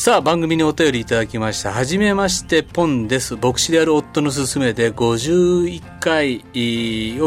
さあ、番組にお便りいただきました。はじめまして、ポンです。牧師である夫の勧めで51回を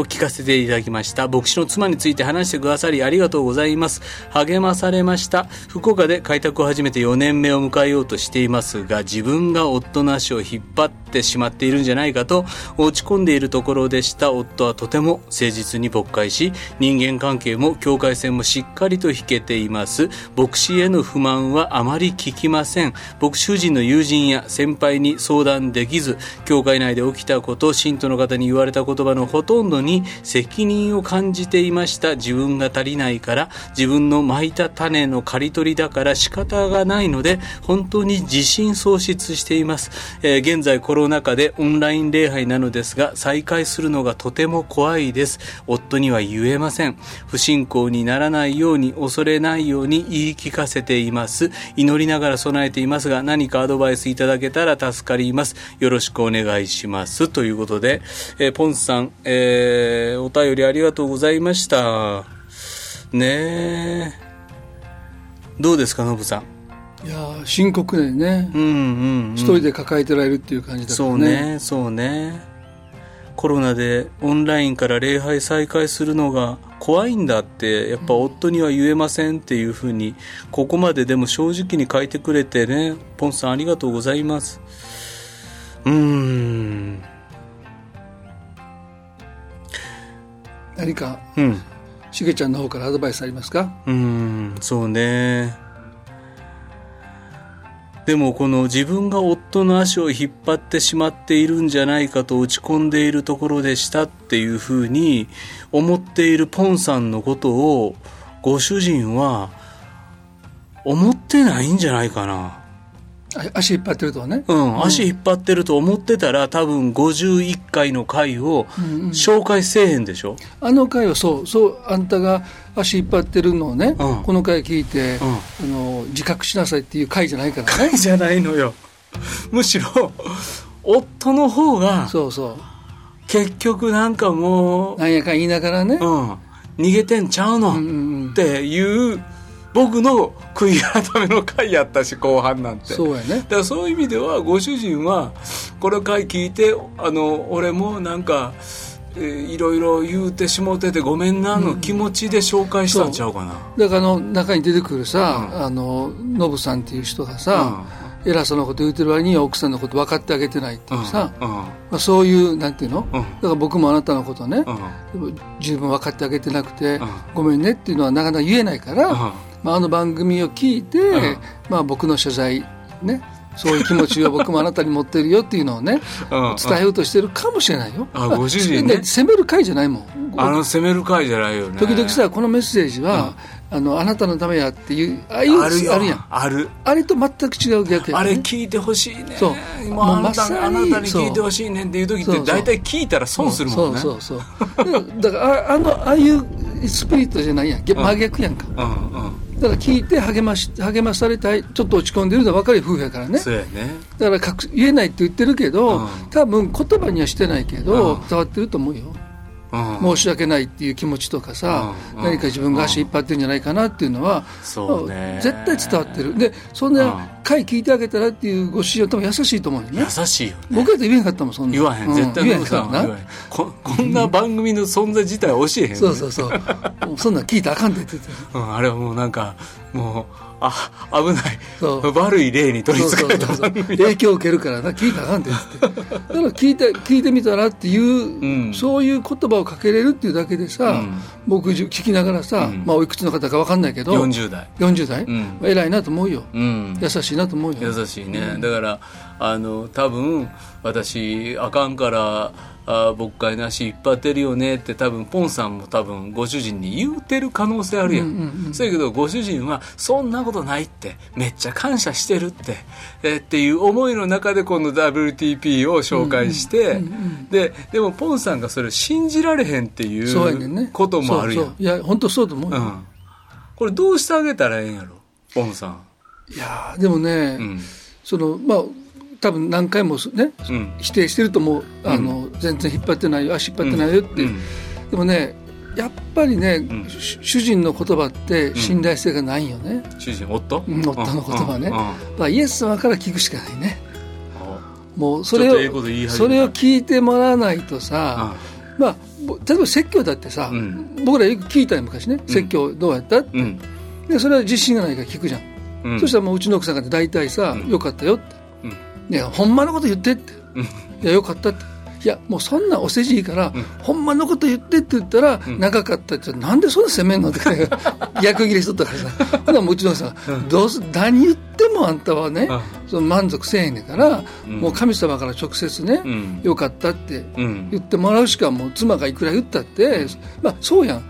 聞かせていただきました。牧師の妻について話してくださりありがとうございます。励まされました。福岡で開拓を始めて4年目を迎えようとしていますが、自分が夫の足を引っ張ってしまっているんじゃないかと落ち込んでいるところでした。夫はとても誠実に勃会し、人間関係も境界線もしっかりと引けています。牧師への不満はあまり聞きません。牧師夫人の友人や先輩に相談できず教会内で起きたことを信徒の方に言われた言葉のほとんどに責任を感じていました。自分が足りないから自分の蒔いた種の刈り取りだから仕方がないので本当に自信喪失しています、えー、現在コロナ禍でオンライン礼拝なのですが再開するのがとても怖いです。夫には言えません。不信仰にならないように恐れないように言い聞かせています。祈りながら備えていますが、何かアドバイスいただけたら助かります。よろしくお願いします。ということで、えー、ポンスさん、えー、お便りありがとうございました。ねえ。どうですか、ノブさん？いや深刻でね、うんうん、うん、一人で抱えてられるっていう感じだそうねそうね。コロナでオンラインから礼拝再開するのが怖いんだってやっぱ夫には言えませんっていうふうにここまででも正直に書いてくれてね。ポンさんありがとうございます。うん何か、うん、しげちゃんの方からアドバイスありますか？うんそうね。でもこの自分が夫の足を引っ張ってしまっているんじゃないかと落ち込んでいるところでしたっていうふうに思っているポンさんのことをご主人は思ってないんじゃないかな。足引っ張ってるとね、うん、うん、足引っ張ってると思ってたら多分51回の回を紹介せえへんでしょ、うんうん、あの回はそうそうあんたが足引っ張ってるのをね、うん、この回聞いて、うん、あの自覚しなさいっていう回じゃないからね。回じゃないのよ。むしろ夫の方がそうそう。結局なんかもうなんやかん言いながらね、うん、逃げてんちゃうの、っていう僕の悔い改めの回やったし後半なんて。そうやね。だからそういう意味ではご主人はこの回聞いてあの俺もなんかえー、いろいろ言うてしもててごめんなの気持ちで紹介したんちゃうかな、う。ん、だからあの中に出てくるさ、うん、あのノブさんっていう人がさ、うん、偉そうなこと言うてる割には奥さんのこと分かってあげてないっていうさ、うん、まあ、そういうなんていうの、だから僕もあなたのことね、十分分かってあげてなくて、ごめんねっていうのはなかなか言えないから、まあ、あの番組を聞いて、うん、まあ、僕の謝罪ねそういう気持ちを 僕もあなたに持ってるよっていうのをね、伝えようとしてるかもしれないよ。あ、ご主人ね。責める会じゃないもん。あの、責める会じゃないよね。時々さ、このメッセージは、あの、あなたのためやっていう、ああいう、あるやん。ある。あれと全く違う逆や、ね、あれ聞いてほしいね。そう。もうあなたあなたに聞いてほしいねんっていう時って大体聞いたら損するもんね。そうそうそうだからあ、あの、ああいうスピリットじゃないやん。真逆やんか。うんうん。だから聞いて励まし励まされたいちょっと落ち込んでるのは分かる夫婦やからね。ね。だから言えないって言ってるけど、うん、多分言葉にはしてないけど、うん、伝わってると思うよ申し訳ないっていう気持ちとかさ、何か自分が足引っ張ってるんじゃないかなっていうのは、絶対伝わってる。でそんな回聞いてあげたらっていうご主人は多分優しいと思うよね。優しいよ、ね、僕だって言えへんかったもんそんな言わへん。絶対言わへんからここんな番組の存在自体教えへん、ね、そうそうそう。そんなん聞いたらあかんって言ってた、うん、あれはもうなんかもうあ危ない。悪い例に取りつかれた影響を受けるからな聞いたらあかんって言って。だから聞いて聞いてみたらっていう、うん、そういう言葉をかけれるっていうだけでさ、うん、僕聞きながらさ、うん、まあおいくつの方か分かんないけど40代。40代、うん、偉いなと思うよ、優しいなと思うよ。優しいね、だからあの多分私あかんからあ僕会なし引っ張ってるよねって多分ポンさんも多分ご主人に言うてる可能性あるやん,、うんうんうん、そうやけどご主人はそんなことないってめっちゃ感謝してるって、えっていう思いの中でこの WTP を紹介して、うんうんうんうん、ででもポンさんがそれ信じられへんっていうこともあるやん、ね、いや本当そうと思うよ、うん、これどうしてあげたらええんやろポンさん。いやでもね、うん、そのまあ多分何回もね、うん、否定してると思う。あの、全然引っ張ってないよ足引っ張ってないよって、でもねやっぱりね、うん、主人の言葉って信頼性がないよね、うん、主人夫、うん、夫の言葉ね、まあ、イエス様から聞くしかないね。もうそれをそれを聞いてもらわないとさ、まあ例えば説教だってさ、僕らよく聞いたよ昔ね。説教どうやったって、でそれは自信がないから聞くじゃん、そしたらもううちの奥さんが大体さ、よかったよって、いやほんまのこと言ってって、いやよかったって。いやもうそんなお世辞いいから、うん、ほんまのこと言ってって言ったら、うん、長かったって。なんでそんな責めんのって。逆切れしとったからさ。ほなもちろんさ、うん、どうす何言ってもあんたはね、その満足せえへんねんから、もう神様から直接ね、よかったって言ってもらうしかもう妻がいくら言ったって、まあそうやん、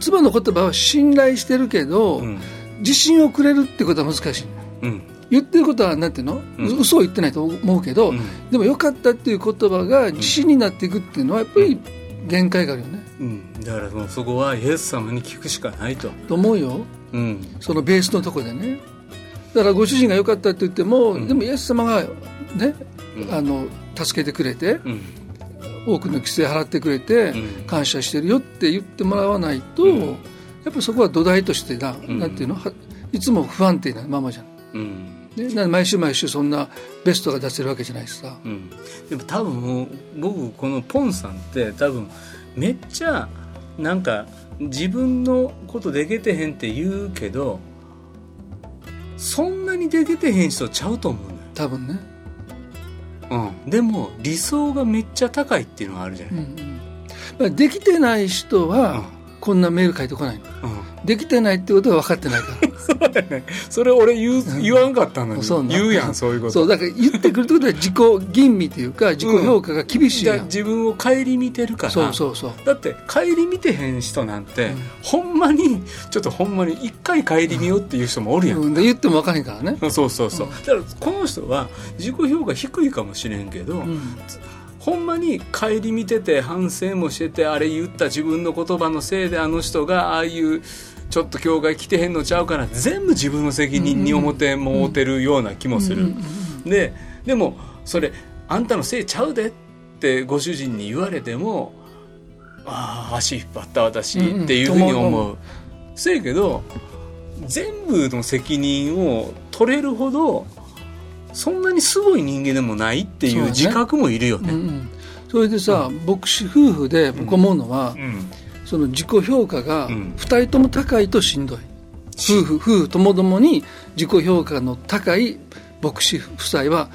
妻の言葉は信頼してるけど、自信をくれるってことは難しい、うん言ってることはなんていうの、うん、嘘を言ってないと思うけど、うん、でもよかったっていう言葉が自信になっていくっていうのはやっぱり限界があるよね、うん、だからもうそこはイエス様に聞くしかないと。と思うよ、うん、そのベースのとこでね。だからご主人がよかったって言っても、うん、でもイエス様がね、あの助けてくれて、多くの規制払ってくれて、感謝してるよって言ってもらわないと、やっぱりそこは土台としてな,、なんていうの？いつも不安定なままじゃん、うん。ね、毎週毎週そんなベストが出せるわけじゃないですか、うん、でも多分僕このポンさんって多分めっちゃなんか自分のことでけてへんって言うけどそんなにでけてへん人ちゃうと思うのよ。多分ね。うん。でも理想がめっちゃ高いっていうのがあるじゃない、うんうん、できてない人は、こんなメール書いてこないの、うん。できてないってことは分かってないから。ね。それ俺言う言わんかったのに。言うやんそういうこと。そうだから言ってくるってことは自己吟味というか自己評価が厳しいうん、自分を顧みてるから。そうそうそう。だって顧みてへん人なんて、うん、ほんまにちょっとほんまに一回顧みようっていう人もおるやん、言っても分からへんからね。そうそうそう、だからこの人は自己評価低いかもしれんけど、ほんまに顧みてて反省もしててあれ言った自分の言葉のせいであの人がああいうちょっと教会来てへんのちゃうから全部自分の責任に思ってもうてるような気もする。ででもそれあんたのせいちゃうでってご主人に言われてもああ足引っ張った私っていうふうに思う。せやけど全部の責任を取れるほどそんなにすごい人間でもないっていう自覚もいるよね。そ、ねうんうん、それでさ、うん、牧師夫婦で僕思うのは、うん。その自己評価が2人とも高いとしんどい、夫婦夫婦ともどもに自己評価の高い牧師夫妻は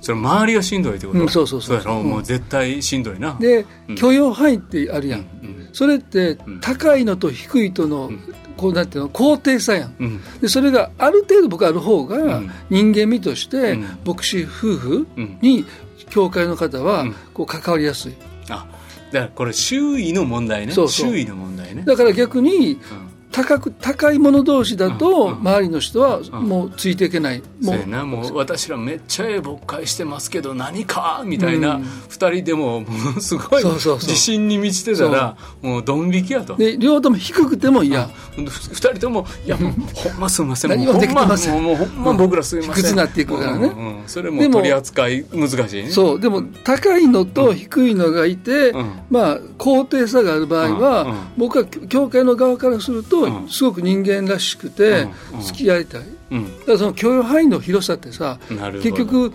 それ周りがしんどいってこと、うん、そうそうそう。そうもう絶対しんどいな。で、うん、許容範囲ってあるやん、うん、それって高いのと低いとの、こうなんていうの高低差やん、でそれがある程度僕ある方が人間味として牧師夫婦に教会の方はこう関わりやすい、あだからこれ周囲の問題ね。そうそう。周囲の問題ね。だから逆に、高く高いもの同士だと周りの人はもうついていけない、もう。なもう私らめっちゃええ牧会してますけど何かみたいな2人でも ものすごい自信に満ちてたらもうドン引きやと。で両方とも低くても嫌2人ともいやもうほんますみません何もできまんもうほんま僕らすみません低くなっていくからね、うんうん、それも取り扱い難しいねそうでも高いのと低いのがいて、まあ高低差がある場合は、僕は教会の側からするとすごく人間らしくて付き合いたい、だからその許容範囲の広さってさ結局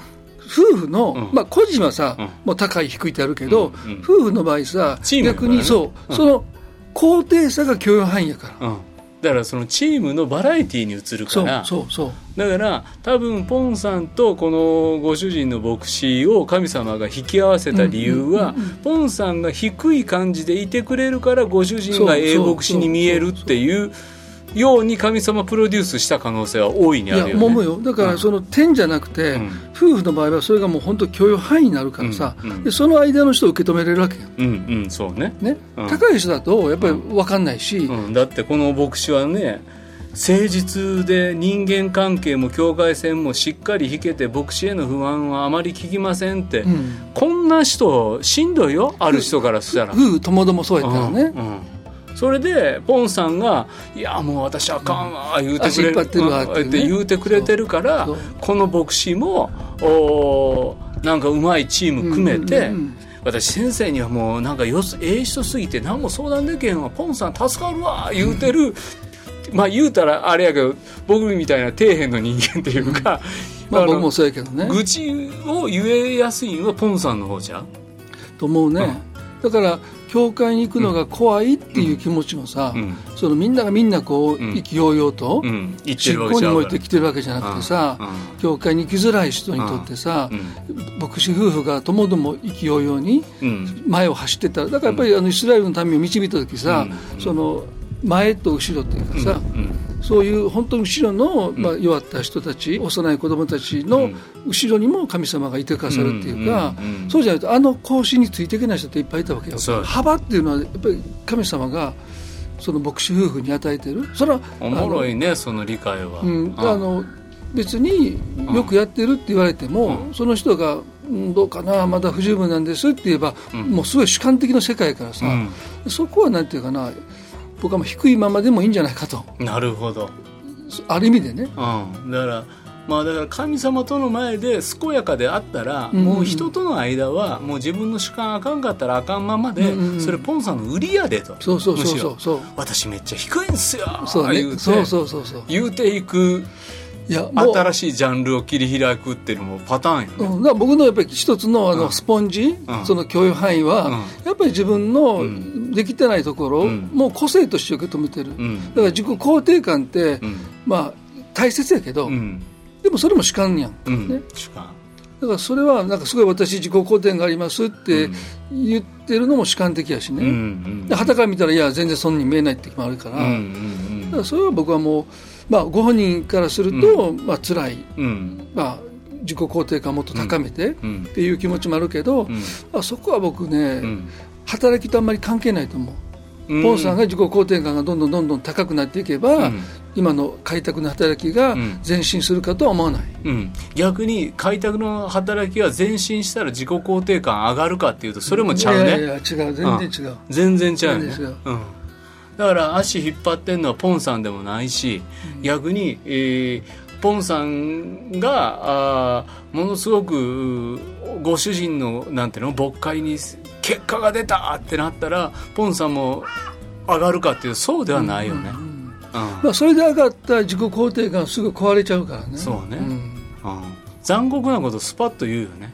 夫婦の、まあ個人はさ、もう高い低いってあるけど、夫婦の場合さ、逆にそう、その高低差が許容範囲やから。だからそのチームのバラエティーに移るからそうそうだから多分ポンさんとこのご主人の牧師を神様が引き合わせた理由は、ポンさんが低い感じでいてくれるからご主人が英牧師に見えるっていうように神様プロデュースした可能性は大いにあるよ、ね、いやよ。だからその点じゃなくて、うん、夫婦の場合はそれがもう本当許容範囲になるからさ、うん。うん、でその間の人を受け止めれるわけよ、うんうんそうね。ね、うん、高い人だとやっぱり分かんないし、うん、だってこの牧師はね誠実で人間関係も境界線もしっかり引けて牧師への不安はあまり聞きませんって、うん、こんな人しんどいよ。ある人からしたら。夫婦ともどもそうやったらね、うんそれでポンさんが「いやもう私あかんわ」言うてくれるって言うてくれてるからこの牧師もおなんかうまいチーム組めて、私先生にはもうなんかよすええ人すぎて何も相談できへんわポンさん助かるわ言うてる、まあ言うたらあれやけど僕みたいな底辺の人間っていうか、まあ僕もそうやけどね。愚痴を言えやすいのはポンさんの方じゃと思うね、だから教会に行くのが怖いっていう気持ちもさ、うん。そのみんながみんなこう、ん。意気揚々と、うん。言って信るわけちゃうから仰に燃えてきてるわけじゃなくてさ、教会に行きづらい人にとってさ、牧師夫婦がともども意気揚々にうん。前を走ってた。だからやっぱりあのイスラエルの民を導いた時さ、その前と後ろっていうかさ、そういう本当に後ろの、まあ、弱った人たち幼い子供たちの後ろにも神様がいてくださるっていうか、うんうんうん。そうじゃないとあの格子についていけない人っていっぱいいたわけよ。幅っていうのはやっぱり神様がその牧師夫婦に与えてる。それはおもろいねその理解は、うん、あの別によくやってるって言われても、その人が、うん、どうかなまだ不十分なんですって言えば、もうすごい主観的な世界からさ、そこはなんていうかな僕はもう低いままでもいいんじゃないかと。なるほど、ある意味でね。うん、だからまあだから神様との前で健やかであったら、もう人との間はもう自分の主観あかんかったらあかんままで、それポンさんの売りやでと。そうそうそうそう私めっちゃ低いんすよそう言うて。ねそうそうそうそう。言うていくいや新しいジャンルを切り開くっていうのもパターンよね、うん、僕のやっぱり一つのあのうん。スポンジ、うん。その許容範囲は、うん。やっぱり自分のん。できてないところもう個性として受け止めてる、うん。だから自己肯定感って、うん。まあ大切やけど、うん。でもそれも主観やん、うん。ね、主観。だからそれはなんかすごい私自己肯定感がありますって言ってるのも主観的やしね、うんうんで旗から見たらいや全然そんなに見えないって時もあるから,、うんうん。だからそれは僕はもう、まあ、ご本人からすると、まあ辛い、うん。うんまあ、自己肯定感をもっと高めて、うん。っていう気持ちもあるけど、うん。まあ、そこは僕ね、うん。働きとあんまり関係ないと思う、うん。ポンさんが自己肯定感がどんどんどんどん高くなっていけば、うん。今の開拓の働きがん。前進するかとは思わない、うん、逆に開拓の働きが前進したら自己肯定感上がるかっていうとそれもちゃうね。いやいや違う。全然違う、全然ちゃうね。全然違う。うん、だから足引っ張ってんのはポンさんでもないし、逆に、えーポンさんがあーものすごくうご主人のなんていうの牧会に結果が出たってなったらポンさんも上がるかっていうとそうではないよね、うんまあ、それで上がった自己肯定感すぐ壊れちゃうからね。そうね、ん。うん残酷なことスパッと言うよね、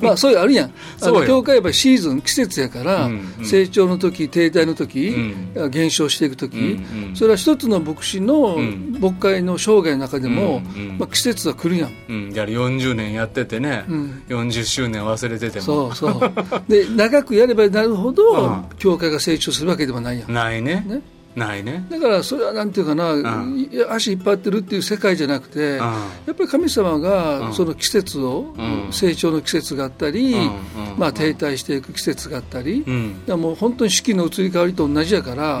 まあそういうあるやん。あの教会はやっぱりシーズン季節やから、うんうん。成長の時停滞の時、う減少していく時、うんうん。それは一つの牧師のん。牧会の生涯の中でも、うんうん。まあ、季節は来るやん。うん、やはり40年やっててね、うん。40周年忘れてても。そうそう。で長くやればなるほど、うん。教会が成長するわけでもないやん。ないね。ねないね。だからそれはなんていうかな、ん。いや足引っ張ってるっていう世界じゃなくて、やっぱり神様うん。がその季節を、うん。成長の季節があったり、うん。うん。まあ、停滞していく季節があったり、うん。もう本当に四季の移り変わりと同じやから,、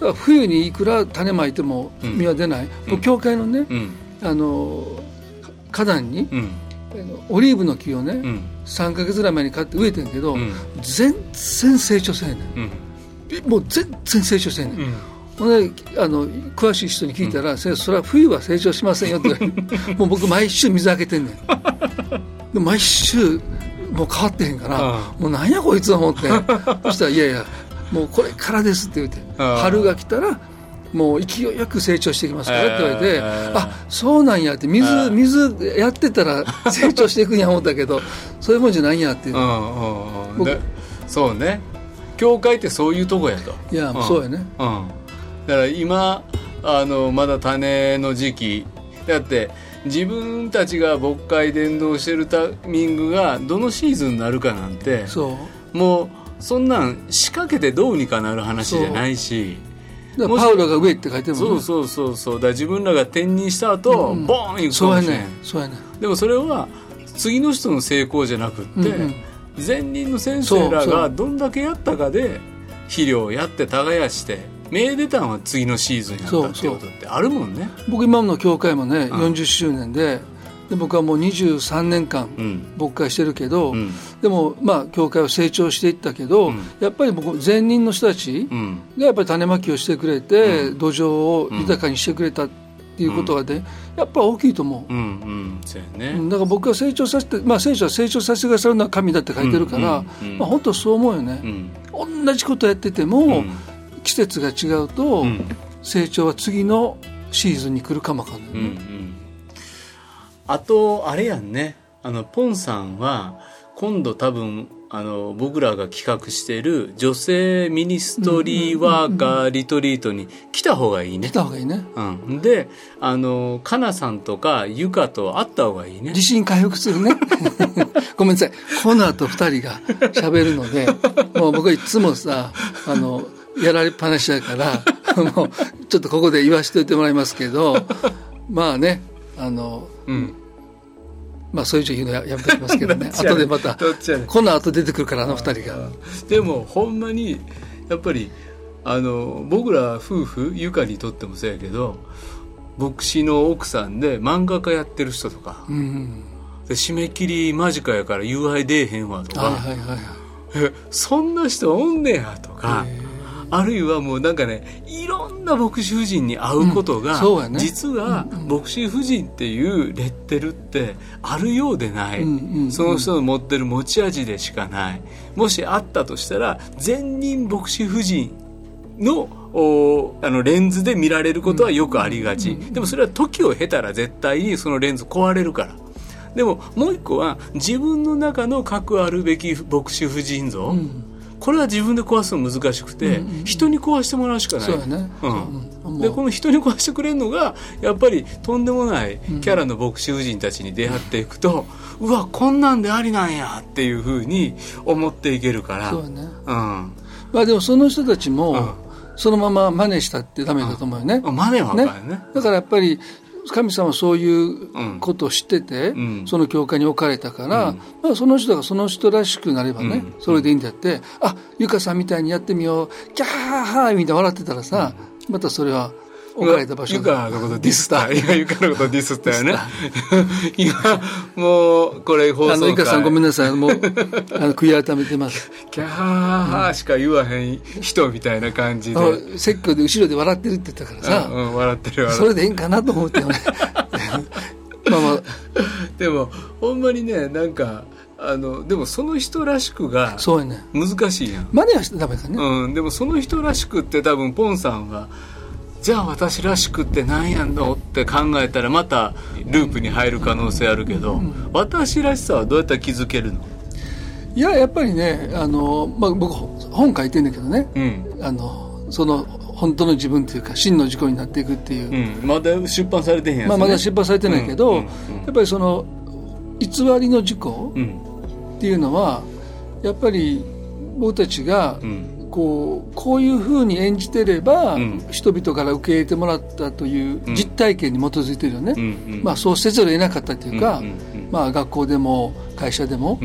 から冬にいくら種まいても実は出ない、もう教会のね、うん。あの花壇に、オリーブの木をね、うん。3か月ぐらい前に買って植えてんけど、うん。全然成長せえねうんんもう全然成長せえへんねん、うん。ほんであの詳しい人に聞いたら、先生それは冬は成長しませんよって。もう僕毎週水あげてんねん。で毎週もう変わってへんから、もうなんやこいつは思って。そしたら「いやいやもうこれからです」って言ってああ春が来たらもう勢いよく成長していきますからって言われて、えーあそうなんやって水ああ水やってたら成長していくんや思ったけど そういうもんじゃないんやっていう、うんうんうん。僕でそうね教会ってそういうとこやと。いや、ん。そうやね。うん、だから今あのまだ種の時期。だって自分たちが牧会伝道してるタイミングがどのシーズンになるかなんてそう。もうそんなん仕掛けてどうにかなる話じゃないし。パウロが上って書いてるもんね。そうそうそうそう。だ自分らが転任した後、うん。ボーンいくかそうやねそうやねでもそれは次の人の成功じゃなくって、うんうん前任の先生らがどんだけやったかで肥料をやって耕して芽出たんは次のシーズンやったってことってあるもんね。僕今の教会もね、うん。40周年でで僕はもう23年間うん。牧会してるけど、うん。でもまあ教会は成長していったけど、うん。やっぱり僕前任の人たちうん。がやっぱり種まきをしてくれて、土壌を豊かにしてくれたってっていうことがね、やっぱ大きいと思う。うんうん。ね、だから僕は成長させて、まあ、聖書は成長させてくださるのは神だって書いてるから、まあ、本当そう思うよね、同じことやってても、季節が違うと、成長は次のシーズンに来るかもわかんないね、うんうん、あとあれやんね。あのポンさんは今度多分あの僕らが企画している女性ミニストリーワーカーリトリートに来た方がいいね。来た方がいいね。うん。で、あの、かなさんとかゆかと会った方がいいね。自信回復するね。ごめんなさい。この後二人が喋るので、もう僕はいつもさ、あの、やられっぱなしだから、もう、ちょっとここで言わしといてもらいますけど、まあね、あの、うん。まあそういう言うのややめときますけどね。後でまたこの後出てくるからあの二人が。でもほんまにやっぱりあの僕ら夫婦ゆかにとってもそうやけど牧師の奥さんで漫画家やってる人とか、うん、で締め切り間近やから夕飯出えへんわとか、はいはいはい、そんな人おんねやとか、あるいはもうなんかねいろんな牧師夫人に会うことが、うんね、実は牧師夫人っていうレッテルってあるようでない、その人の持ってる持ち味でしかない。もしあったとしたら前任牧師夫人のおあのレンズで見られることはよくありがち、でもそれは時を経たら絶対にそのレンズ壊れるから。でももう一個は自分の中の核あるべき牧師夫人像、うんこれは自分で壊すの難しくて、うんうん、人に壊してもらうしかない。そうね、うん、でこの人に壊してくれるのがやっぱりとんでもないキャラの牧師夫人たちに出会っていくと、うん、うわこんなんでありなんやっていうふうに思っていけるから。そうね、うん。まあ、でもその人たちも、そのまま真似したってダメだと思うよね。真似はね、ね。だからやっぱり神様はそういうことを知ってて、うん、その教会に置かれたから、うん、まあ、その人がその人らしくなればね、うん、それでいいんだって、あゆかさんみたいにやってみようキャーハーみたいな笑ってたらさ、またそれは置かれた場所ゆかのことディスった。今、ゆかのことディスったよね。今、もう、これ放送あの、ゆかさんごめんなさい。もう、あの、悔い改めてます。キャーーしか言わへん人みたいな感じで。説教で後ろで笑ってるって言ったからさ。うん、笑ってる笑ってる。それでいいんかなと思ってね。まあまあ。でも、ほんまにね、なんか、あのでもその人らしくが難しいやん、ね、真似はしてダメだね、うん、でもその人らしくって多分ポンさんはじゃあ私らしくって何やんのって考えたらまたループに入る可能性あるけど、うん、私らしさはどうやったら気づけるの？いややっぱりねあの、まあ、僕本書いてんだけどね、うん、あのその本当の自分というか真の自己になっていくっていう、うん、まだ出版されてへんやつ、ね、まあ、まだ出版されてないけど、やっぱりその偽りの自己っていうのはやっぱり僕たちが、うんこうこういうふうに演じてれば、うん、人々から受け入れてもらったという実体験に基づいてるよね、うんうん、まあ、そうせざるを得なかったというか、うんうんうん、まあ、学校でも会社でも、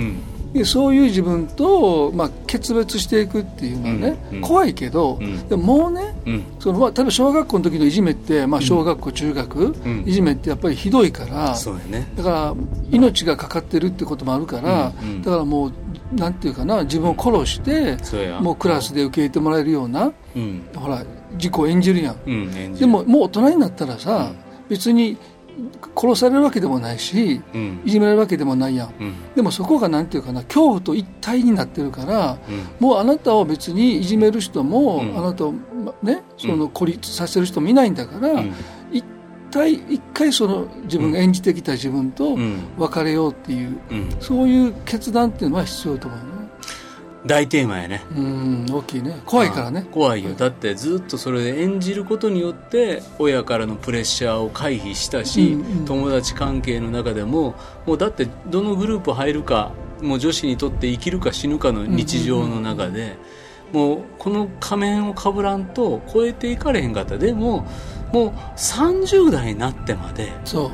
でそういう自分と、まあ、決別していくっていうのはね、うんうん、怖いけど、うん、でももうね、うん、そのまあ、例えば小学校の時のいじめって、まあ、小学校、中学、いじめってやっぱりひどいから、ね、だから命がかかってるってこともあるから、だからもうなんていうかな自分を殺して、もうクラスで受け入れてもらえるような、ほら自己を演じるやん、でももう大人になったらさ、別に殺されるわけでもないし、うん、いじめられるわけでもないやん、うん、でもそこがなんていうかな恐怖と一体になってるから、うん、もうあなたを別にいじめる人も、あなたをねその孤立させる人もいないんだから、一体一回その自分が演じてきた自分と別れようっていう、そういう決断っていうのは必要と思うね。大テーマやね。うん大きいね。怖いからね。怖いよ。だってずっとそれで演じることによって親からのプレッシャーを回避したし、うんうん、友達関係の中でももうだってどのグループ入るかもう女子にとって生きるか死ぬかの日常の中で、もうこの仮面をかぶらんと超えていかれへんかった。でももう30代になってまでそう。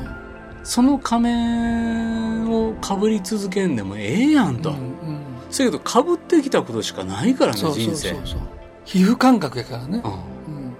その仮面をかぶり続けんでもええやんと、うんうん。せやけどかぶってきたことしかないからね人生。皮膚感覚やからね、うん、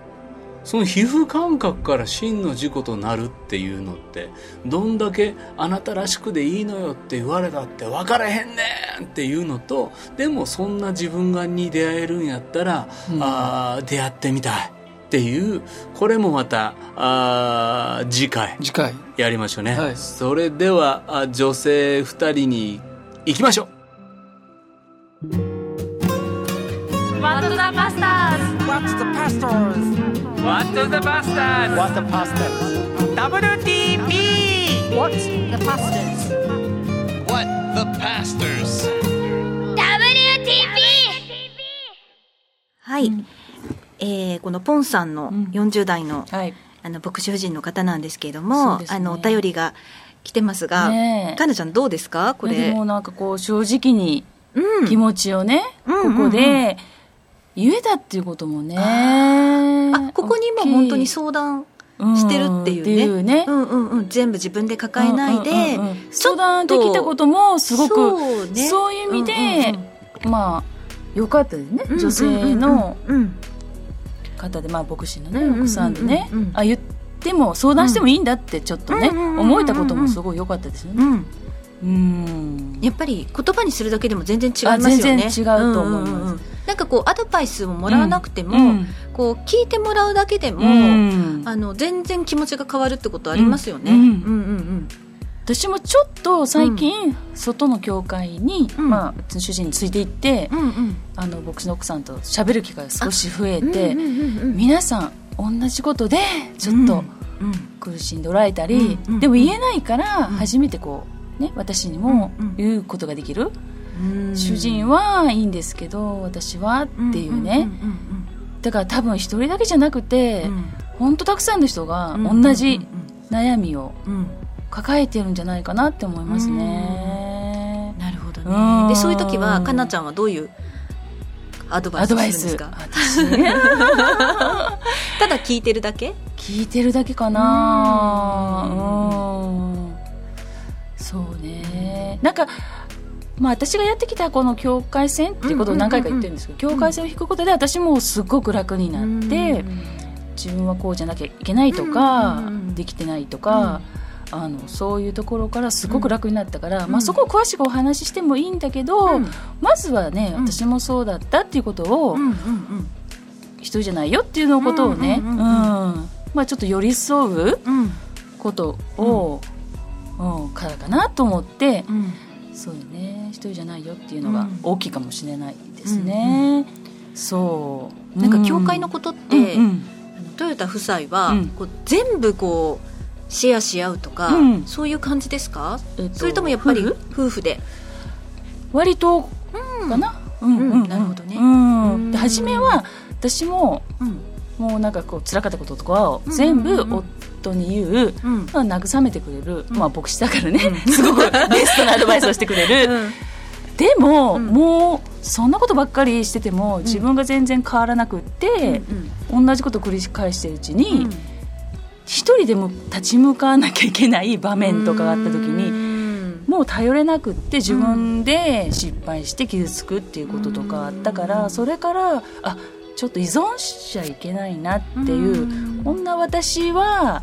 その皮膚感覚から真の事故となるっていうのってどんだけあなたらしくでいいのよって言われたって分からへんねんっていうのとでもそんな自分がに出会えるんやったら、うん、あ出会ってみたいっていうこれもまたあ次回。次回。やりましょうね、それでは女性2人に行きましょう。はい。えーこのポンさんの40代の,、はい。あの牧師夫人の方なんですけれどそも、ね。あのお便りが来てますが、ねえ。かなちゃんどうですか？ここれもなんかこう正直にうん。気持ちをね、うんうんうん。ここで言えたっていうこともね。あここにも本当にそ相談してるっていうね,、うんうんうん、全部自分で抱えないで、うんうんうん相談できたこともすごくそうね。そういう意味で、まあよかったですね、うんうんうん女性のうんうん方でまあ牧師のね、うんうんうんうん。奥さんでね、うんあ言っても相談してもいいんだってちょっとね、うんうんうんうん。思えたこともすごい良かったですよね。うん。うん。やっぱり言葉にするだけでも全然違いますよね。あ全然違うと思います。んんん。なんかこうアドバイスをもらわなくても、うん。こう聞いてもらうだけでも、うん。あの全然気持ちが変わるってことありますよね。うんうんうん私もちょっと最近、外の教会に、うん。まあ、主人について行って、うんうんあの牧師の奥さんと喋る機会が少し増えうんて、うんうんうん。皆さん同じことでちょっとうん。苦しんでおられたり、うんうんでも言えないから初めてこう、ね、私にも言うことができる、うん。主人はいいんですけど私はっていうね、だから多分一人だけじゃなくて、うん。本当たくさんの人がうん同じ悩みを抱えてるんじゃないかなって思いますね。なるほどうん。ね。でそういう時はかなちゃんはどういうアドバイスですか？私 ただ聞いてるだけ？聞いてるだけかな。うん。そうね。なんかまあ私がやってきたこの境界線っていうことを何回か言ってるんですけど、境界線を引くことで私もすごく楽になって、自分はこうじゃなきゃいけないとか、できてないとか、あのそういうところからすごく楽になったから、まあ、そこを詳しくお話ししてもいいんだけど、うん。まずはね、うん。私もそうだったっていうことを、うんうんうん。一人じゃないよっていうのことをね、ううんんうんうん。まあ、ちょっと寄り添ううん。ことを、うん。からかなと思って、うん。そうよね一人じゃないよっていうのがうん。大きいかもしれないですね。そう。なんか教会のことって、トヨタ夫妻は、うん。こう全部こうシェアし合うとか、うん。そういう感じですか、えっとそれともやっぱり夫夫婦で？割とかな、うんなるほどね。で初めは私もうん。もうなんかこう辛かったこととかを全部夫に言う、慰めてくれる、まあ牧師だからね、すごくベストなアドバイスをしてくれる、でも、うん。もうそんなことばっかりしてても自分が全然変わらなくって、同じことを繰り返してるうちに、一人でも立ち向かわなきゃいけない場面とかがあった時に、にもう頼れなくって自分で失敗して傷つくっていうこととかあったから、それからあちょっと依存しちゃいけないなっていう、こん。な私は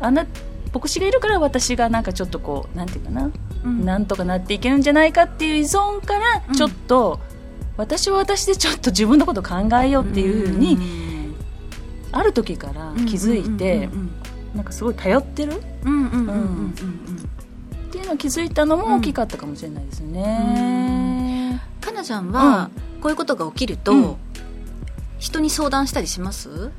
あな牧師がいるから私がなんかちょっとこうなんていうかな、うん。なんとかなっていけるんじゃないかっていう依存からちょっと、私は私でちょっと自分のこと考えようっていうふうに、ある時から気づいて、なんかすごい頼ってる？うんうんうんうんうん。っていうのを気づいたのも大きかったかもしれないですね。かなちゃんは、こういうことが起きると、うん。人に相談したりします？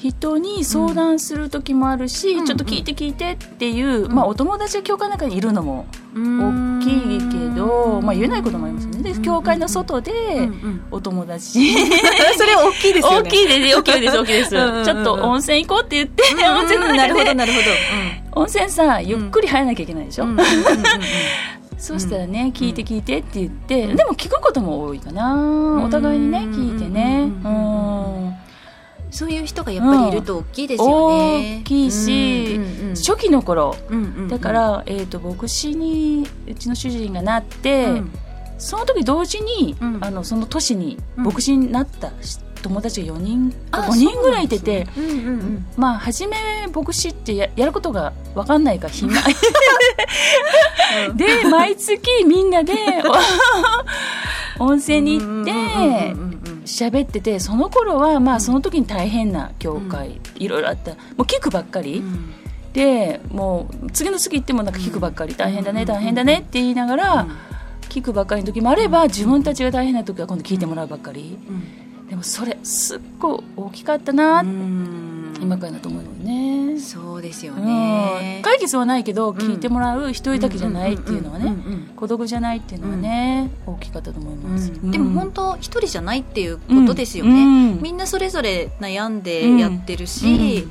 人に相談する時もあるし、うん。ちょっと聞いて聞いてっていう、うん。まあ、お友達が教会の中にいるのも大きいけど、まあ、言えないこともありますよね。で教会の外でお友達、それ大きいですよね。大きいです。大きいです。大きいです。うんうんうん。ちょっと温泉行こうって言って、温泉のなるほ中でどなるほど、温泉さゆっくり入らなきゃいけないでしょ、うん。うんうんうんそうしたらね、聞いて聞いてって言って、でも聞くことも多いかな、お互いにね聞いてね。ううんんそういう人がやっぱりいると大きいですよね、大きいし、うんうんうん。初期の頃。うんうんうん。だから、えー、と牧師にうちの主人がなって、うん。その時同時に、うん。あのその年にうん。牧師になった友達が4人かあ5人ぐらいいてて、うんうんうん。まあ初め牧師ってややることが分かんないから暇。で毎月みんなでお 温泉に行って、うんうんうんうん喋っててその頃はまあその時に大変な教会、いろいろあった。もう聞くばっかり、でもう次の次行ってもなんか聞くばっかり。大変だね大変だねって言いながら聞くばっかりの時もあれば自分たちが大変な時は今度聞いてもらうばっかり、でもそれすっごい大きかったな、今からだと思うよね。そうですようん。ね。解決はないけど聞いてもらう一人だけじゃないっていうのはね孤独じゃないっていうのはね大きかったと思います、でも本当一人じゃないっていうことですよね、うん。みんなそれぞれ悩んでやってるし、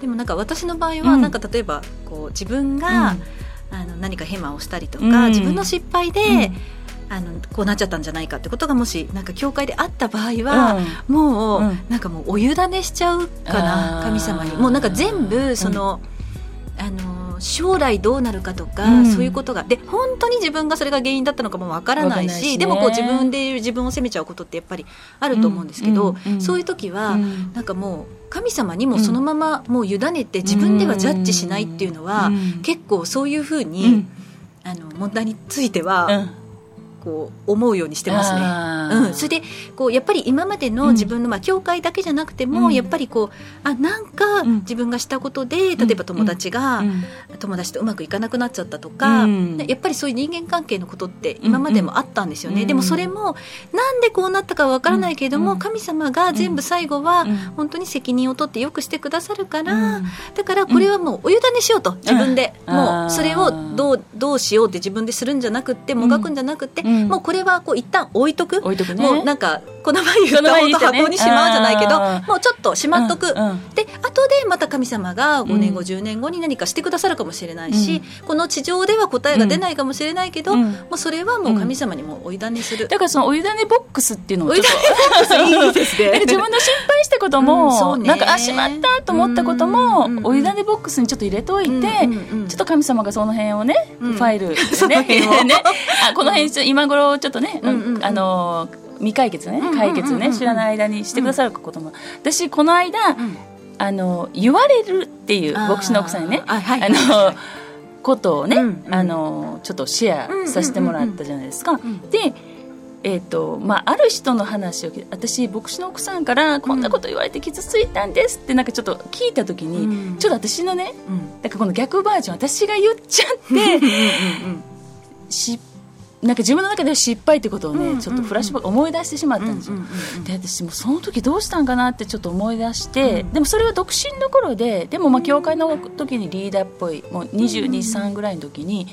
でもなんか私の場合はうん。なんか例えばこう自分が、あの何かヘマをしたりとか、うん。自分の失敗で、うんあのこうなっちゃったんじゃないかってことがもしなんか教会であった場合は、もう、うんなんかもうお委ねしちゃうかな神様に。もうなんか全部その、あの将来どうなるかとか、うん。そういうことが。で本当に自分がそれが原因だったのかもわからないしね。でもこう自分で自分を責めちゃうことってやっぱりあると思うんですけど、うんうんうん。そういう時は、うん。なんかもう神様にもそのままもう委ねて自分ではジャッジしないっていうのは、うん。結構そういうふううに、ん。あの問題については、うんこう思うようにしてますね。うん、それでこうやっぱり今までの自分の、まあ、教会だけじゃなくても、うん。やっぱりこうあなんかうん。自分がしたことで、例えば友達が、うん。友達とうまくいかなくなっちゃったとか、やっぱりそういう人間関係のことって今までもあったんですよね、うん。でもそれもなんでこうなったかわからないけれども、うん。神様が全部最後はうん。本当に責任を取ってよくしてくださるから、うん。だからこれはもうお委ねしようと自分で、うん。もうそれをどうどうしようって自分でするんじゃなくってもがくんじゃなくって、うんもうこれはこう一旦置いとく。置いとくねもうなんかこの前言ったこの前ほど言ったね。箱にしまうじゃないけどあーもうちょっとしまっとく、うんうんで後でまた神様が5年後、うん10年後に何かしてくださるかもしれないし、この地上では答えが出ないかもしれないけど、うん。もうそれはもう神様にもうお委ねする、だからそのお委ねボックスっていうのもちょっとねいいですね。自分の失敗したことも、うね。なんかあしまったと思ったことも、うんお委ねボックスにちょっと入れといて、うんうんうん。ちょっと神様がその辺をね、うん。ファイルでその辺を。ねねあこの辺今頃ちょっとね、うんうんうん。あの未解決ね解決ね、知らない間にしてくださることも、私この間、ん。あの言われるっていう牧師の奥さんにねあのことをね、あのちょっとシェアさせてもらったじゃないですか。んでえーとまあ、ある人の話を私牧師の奥さんからこんなこと言われて傷ついたんですってなんかちょっと聞いた時に、うん。ちょっと私のねうん。なんかこの逆バージョン私が言っちゃってしなんか自分の中では失敗ってことをね、ちょっとフラッシュバック思い出してしまったんですよ。で私もその時どうしたんかなってちょっと思い出して、でもそれは独身の頃ででもまあ教会の時にリーダーっぽいもう223ぐらいの時に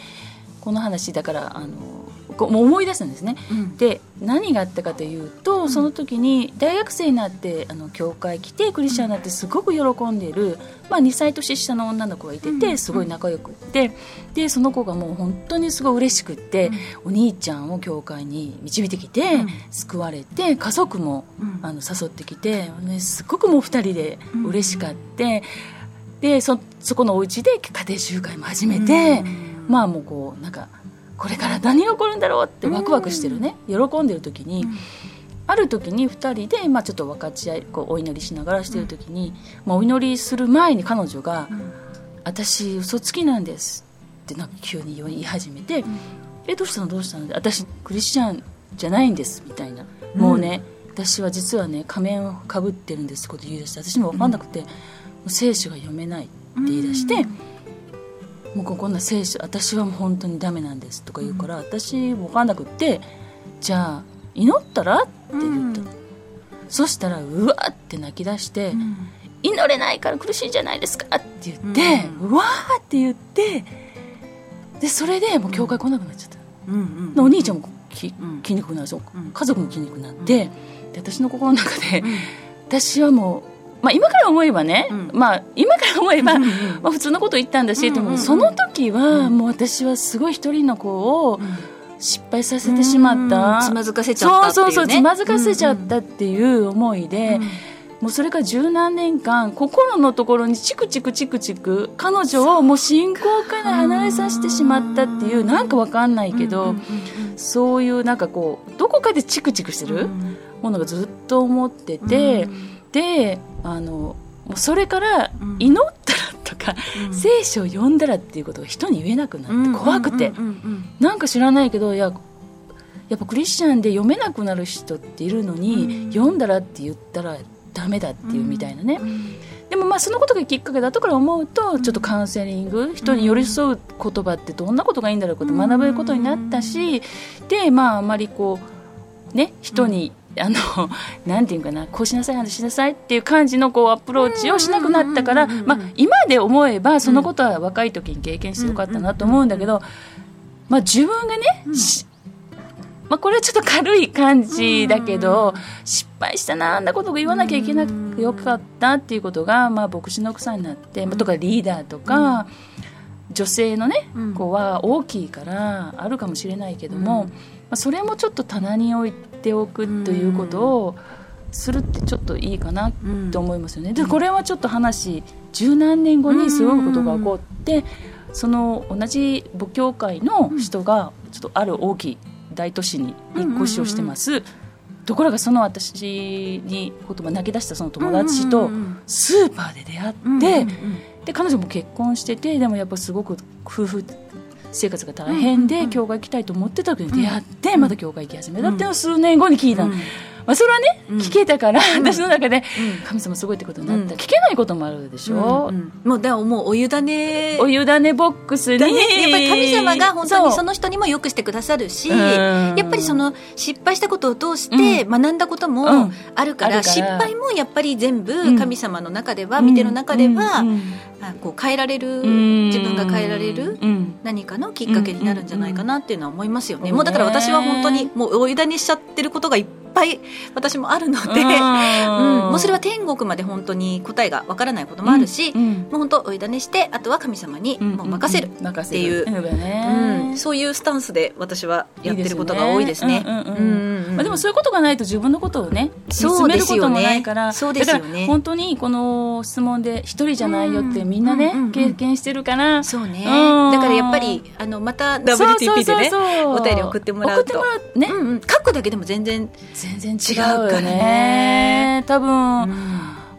この話だからあのこう思い出すんですね。うん。で何があったかというと、その時に大学生になってあの教会来てクリスチャンになってすごく喜んでいる、まあ、2歳年下の女の子がいててすごい仲良くってでその子がもう本当にすごい嬉しくって、お兄ちゃんを教会に導いてきて、救われて家族も、あの誘ってきて、ね、すっごくもう2人で嬉しかって、でそそこのお家で家庭集会も始めて、まあもうこうなんかこれから何が起こるんだろうってワクワクしてるね、喜んでる時に、ある時に2人で、まあ、ちょっと分かち合いこうお祈りしながらしてる時に、まあ、お祈りする前に彼女が「私嘘つきなんです」ってなんか急に言い始めて「えどうしたのどうしたの?」私クリスチャンじゃないんです」みたいな、もうね私は実はね仮面をかぶってるんですってこと言い出して私も分かんなくて、聖書が読めないって言い出して。もうこんな聖書私はもう本当にダメなんですとか言うから、私分かんなくってじゃあ祈ったら？って言った。の、そしたらうわーって泣き出して、祈れないから苦しいんじゃないですかって言って、うわーって言ってでそれでもう教会来なくなっちゃった、うん。お兄ちゃんもきん。気にくくなる。しん。家族も気にくくなって、で私の心の中で、私はもう、まあ、今から思えばね、うん。まあ、今から思えば、まあ、普通のこと言ったんだし、でもその時はもう私はすごい一人の子を失敗させてしまった、うん。つまずかせちゃったっていうね。そうそうそうつまずかせちゃったっていう思いで、もうそれから十何年間心のところにチクチクチクチク彼女をもう信仰から離れさせてしまったっていうなんかわかんないけど、そういうなんかこうどこかでチクチクしてるものがずっと思ってて、であのもうそれから祈ったらとか、聖書を読んだらっていうことが人に言えなくなって怖くて、なんか知らないけどいやいやっぱクリスチャンで読めなくなる人っているのに、読んだらって言ったらダメだっていうみたいなね、でもまあそのことがきっかけだとから思うとちょっとカウンセリング人に寄り添う言葉ってどんなことがいいんだろうかって学べることになったしでまああまりこうね人に、あのなんていうかなこうしなさいああしなさいっていう感じのこうアプローチをしなくなったから、まあ、今で思えばそのことは若い時に経験してよかったなと思うんだけど、まあ、自分がね、しまあ、これはちょっと軽い感じだけど、失敗したなあんなことが言わなきゃいけなくよかったっていうことが、まあ、牧師の奥さんになって、まあとかリーダーとか、女性のね、子は大きいからあるかもしれないけども、まあ、それもちょっと棚に置いておくということをするってちょっといいかなと思いますよね。でこれはちょっと話十何年後にすごいことが起こって、その同じ母教会の人がちょっとある大きい大都市に引っ越しをしてます、ところがその私に言葉泣き出したその友達とスーパーで出会って、で彼女も結婚しててでもやっぱすごく夫婦生活が大変で教会行きたいと思ってた時に出会ってまた教会行き始めたっていうのを数年後に聞いたの、まあ、それはね聞けたから私の中で神様すごいってことになった。聞けないこともあるでしょ、もうだもうお委ね。お委ねボックスに。やっぱり神様が本当にうその人にもよくしてくださるし、うん。やっぱりその失敗したことを通して学んだことうもん。あるから,、失敗もやっぱり全部ん。神様の中では、見ての中では、うん。うん。あこう変えられる、ん。自分が変えられる、うん。何かのきっかけになるんじゃないかなっていうのは思いますよね、うん。もうだから私は本当にもうお委ねしちゃってることがいっぱい私もあるので、うん。うん。もうそれは天国まで本当に答えがわからないこともあるし、うん。うん。もう本当お委ねしてあとは神様にもう任せるっていう。るだうねん、そういうスタンスで私はやってることが多いですね。でもそういうことがないと自分のことをね見つめることもないからそうですよね。だから本当にこの質問で一人じゃないよってみんなね、うんうんうん。経験してるからそうね、うん。だからやっぱりあのまた WTP でねお便り送ってもらうと。送ってもらうね、うんうん、書くだけでも全然全然違うからよね。ね多分、うん。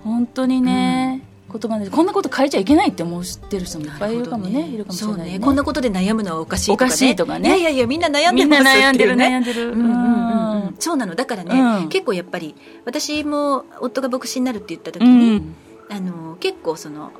本当にね、言葉でこんなこと変えちゃいけないって思ってる人もいっぱいいるかもねいるかもしれそうない、ね、ね。こんなことで悩むのはおかしいとかね。おかしいとかね。いやいやいやみんな悩んでますな悩んでるっていうね。悩んでる、うんうんうん。うんうんそうなの。だからね、うん。結構やっぱり私も夫が牧師になるって言った時うに、ん。あの結構その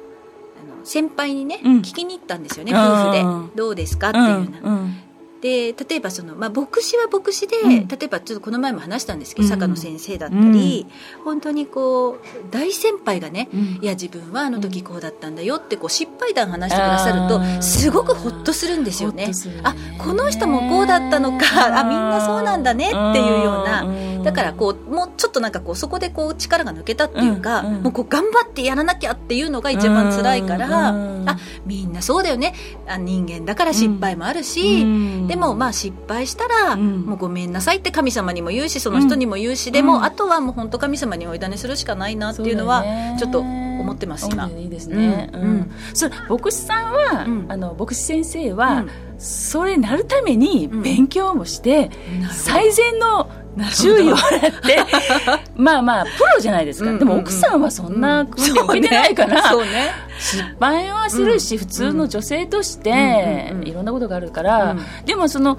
先輩にね、うん。聞きに行ったんですよねうん夫婦で。どうですかっていうような、うんで例えばその、まあ、牧師は牧師で、うん。例えばちょっとこの前も話したんですけど、うん。坂野先生だったり、本当にこう大先輩がね、うん。いや自分はあの時こうだったんだよってこう失敗談話してくださるとすごくホッとするんですよね。ね。あこの人もこうだったのかあみんなそうなんだねっていうようなうん。だからこうもうちょっとなんかこうそこでこう力が抜けたっていうか、うん。うん。もうこう頑張ってやらなきゃっていうのが一番辛いから、うん。あみんなそうだよね。あ人間だから失敗もあるし、うんでもまあ失敗したら、うん。もうごめんなさいって神様にも言うしその人にも言うし、でも、うん。あとはもう本当神様にお委ねするしかないなっていうのはちょっと思ってます今。いいですね。ううん。ん。それ牧師さんは、うん。あの牧師先生は、うんそれになるために勉強もして、なるほど。最善の注意を払って、まあまあプロじゃないですか。うんでも奥さんはそんな訓練を受けてないから、そうね。失敗はするし、うん。普通の女性として、うんうんうんいろんなことがあるから、うん。でもその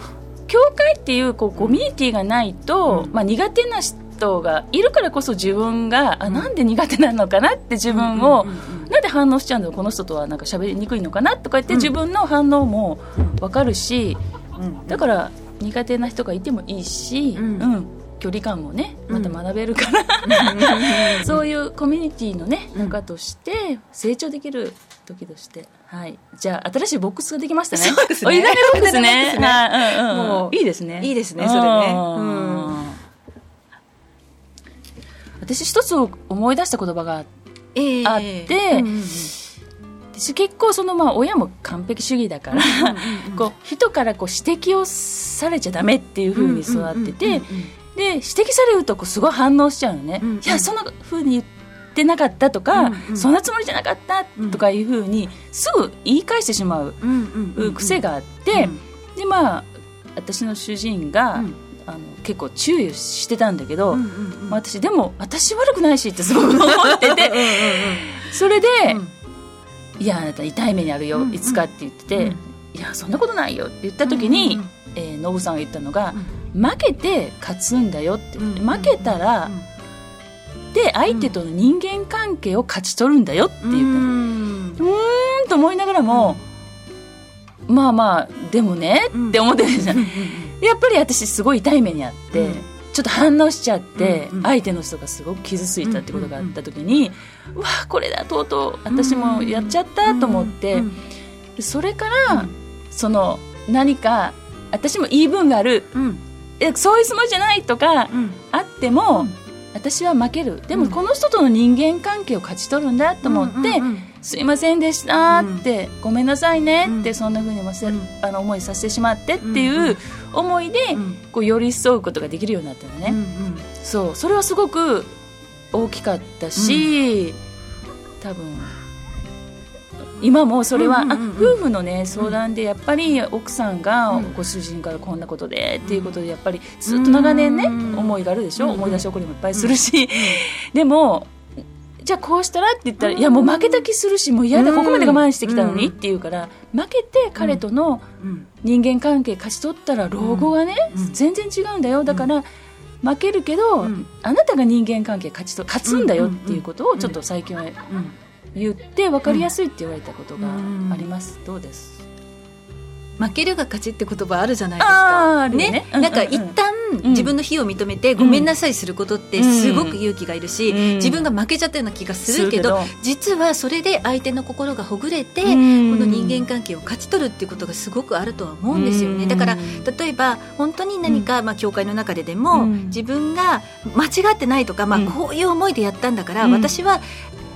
教会っていうこうコミュニティがないと、まあ、苦手な人がいるからこそ自分が、あなんで苦手なのかなって自分を、なんで反応しちゃうんだろうこの人とはなんか喋りにくいのかなとか言って、自分の反応も分かるし、うん。だから苦手な人がいてもいいし、うん。うん。距離感もねまた学べるから、そういうコミュニティのね中として成長できる時として、はい、じゃあ新しいボックスができましたね。そうですね。お湯種ボックスね。クス。ね。はいいいですね。いいですねそれね。うん。うん私一つ思い出した言葉があってええ。あってうんうんうん。私結構そのまあ親も完璧主義だからこう人からこう指摘をされちゃダメっていうふうに育っててで指摘されるとこうすごい反応しちゃうのね、うんうんいやそんなふうに言ってなかったとか、うんうんそんなつもりじゃなかったとかいうふうにすぐ言い返してしまううんうんうんうん癖があって、でまあ私の主人が、うんあの結構注意してたんだけど、うんうんうん。まあ私でも私悪くないしってすごく思っててそれで、いやあなた痛い目にあるよ、うんうん。いつかって言ってて、うん。いやそんなことないよって言った時に、うんうんえーノブさんが言ったのが、負けて勝つんだよって、負けたら、で相手との人間関係を勝ち取るんだよって言ったの。うーんと思いながらも、まあまあでもねって思ってるじゃん、やっぱり私すごい痛い目にあって、ちょっと反応しちゃって、相手の人がすごく傷ついたってことがあった時に、うわこれだとうとう私もやっちゃったと思って、それから、その何か私も言い分がある、えそういうつもりじゃないとか、あっても、私は負ける。でもこの人との人間関係を勝ち取るんだと思って、すいませんでしたって、ごめんなさいねって、そんなふうにもせ、あの思いさせてしまってっていう思いで、こう寄り添うことができるようになったのね、そう。それはすごく大きかったし、多分今もそれは、あ夫婦のね相談でやっぱり奥さんがご主人からこんなことでっていうことでやっぱりずっと長年ね、思いがあるでしょ、思い出し起こりもいっぱいするし、でもじゃあこうしたらって言ったら、いやもう負けた気するしもう嫌だ、ここまで我慢してきたのにって言うから負けて彼との人間関係勝ち取ったら老後がね、全然違うんだよ。だから、負けるけど、あなたが人間関係勝ちと勝つんだよっていうことをちょっと最近は言って分かりやすいって言われたことがあります、どうです？負けるが勝ちって言葉あるじゃないですか。ね。ね、うん。なんか一旦自分の非を認めてごめんなさいすることってすごく勇気がいるし、うん。自分が負けちゃったような気がするけど、実はそれで相手の心がほぐれて、うん。この人間関係を勝ち取るっていうことがすごくあるとは思うんですよね。うん。だから例えば本当に何か、まあ教会の中ででも、うん。自分が間違ってないとか、まあうん。こういう思いでやったんだから、うん。私は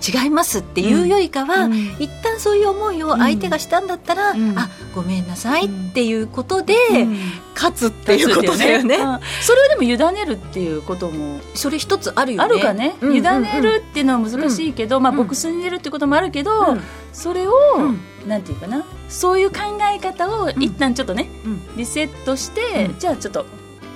違いますっていうよりかは、うん。一旦そういう思いを相手がしたんだったら、うん。あごめんなさいっていうことで、うん。勝つっていうことだよね。うん。それをでも委ねるっていうこともそれ一つあるよね。あるかね、うん。委ねるっていうのは難しいけど、まあ、ボックスに入れるっていうこともあるけど、うん。それを、なんていうかな。そういう考え方を一旦ちょっとね、うん。リセットして、じゃあちょっと、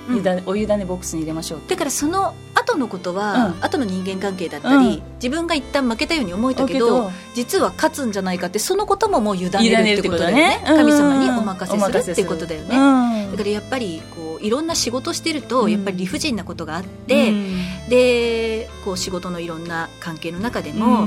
うん。お委ねボックスに入れましょう。だからその後のことは、うん。後の人間関係だったり、うん。自分が一旦負けたように思えたけどど実は勝つんじゃないかってそのことももう委ねるってことだよね。神様にお任せするっていうことだよね、ねだからやっぱりこういろんな仕事してると、うん。やっぱり理不尽なことがあって、でこう仕事のいろんな関係の中でも、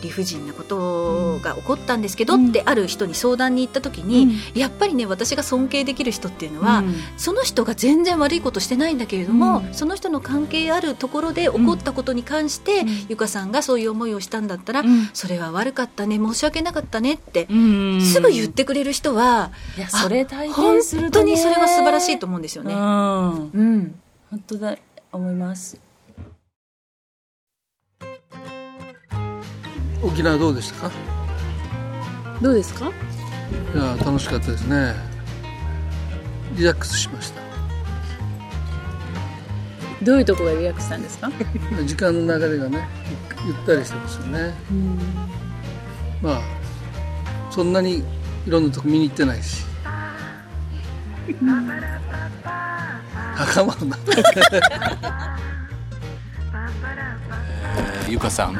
理不尽なことが起こったんですけど、ってある人に相談に行った時に、やっぱりね私が尊敬できる人っていうのは、その人が全然悪いことしてないんだけれども、その人の関係あるところで起こったことに関して、ゆかさんがそういう思いをしたんだったら、それは悪かったね申し訳なかったねって、すぐ言ってくれる人はいやそれ体本験すると、ね、当にそれは素晴らしいと思うんですよね。うん、うん、本当だ思います沖縄どうでしたか？どうですか？いや楽しかったですね。リラックスしました。どういうところがリラックスしたんですか？時間の流れがねゆったりしてますよね。まあそんなにいろんなとこ見に行ってないし。袴をな。えーゆかさん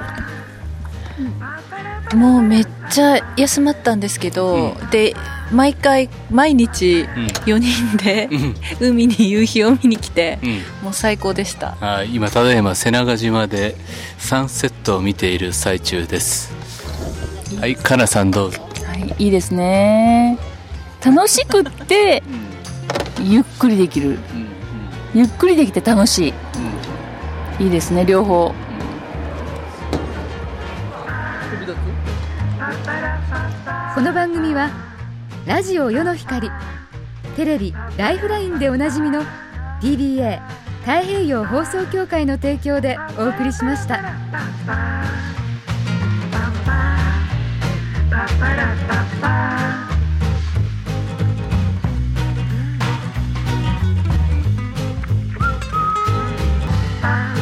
もうめっちゃ休まったんですけど、で毎回毎日4人で海に夕日を見に来て、もう最高でした。あ今ただいま瀬長島でサンセットを見ている最中です。はいかなさんどうぞ。はいいいですね。楽しくってゆっくりできる、ゆっくりできて楽しい、いいですね両方この番組はラジオ世の光テレビ「ライフライン」でおなじみの DBA 太平洋放送協会の提供でお送りしました。Bye.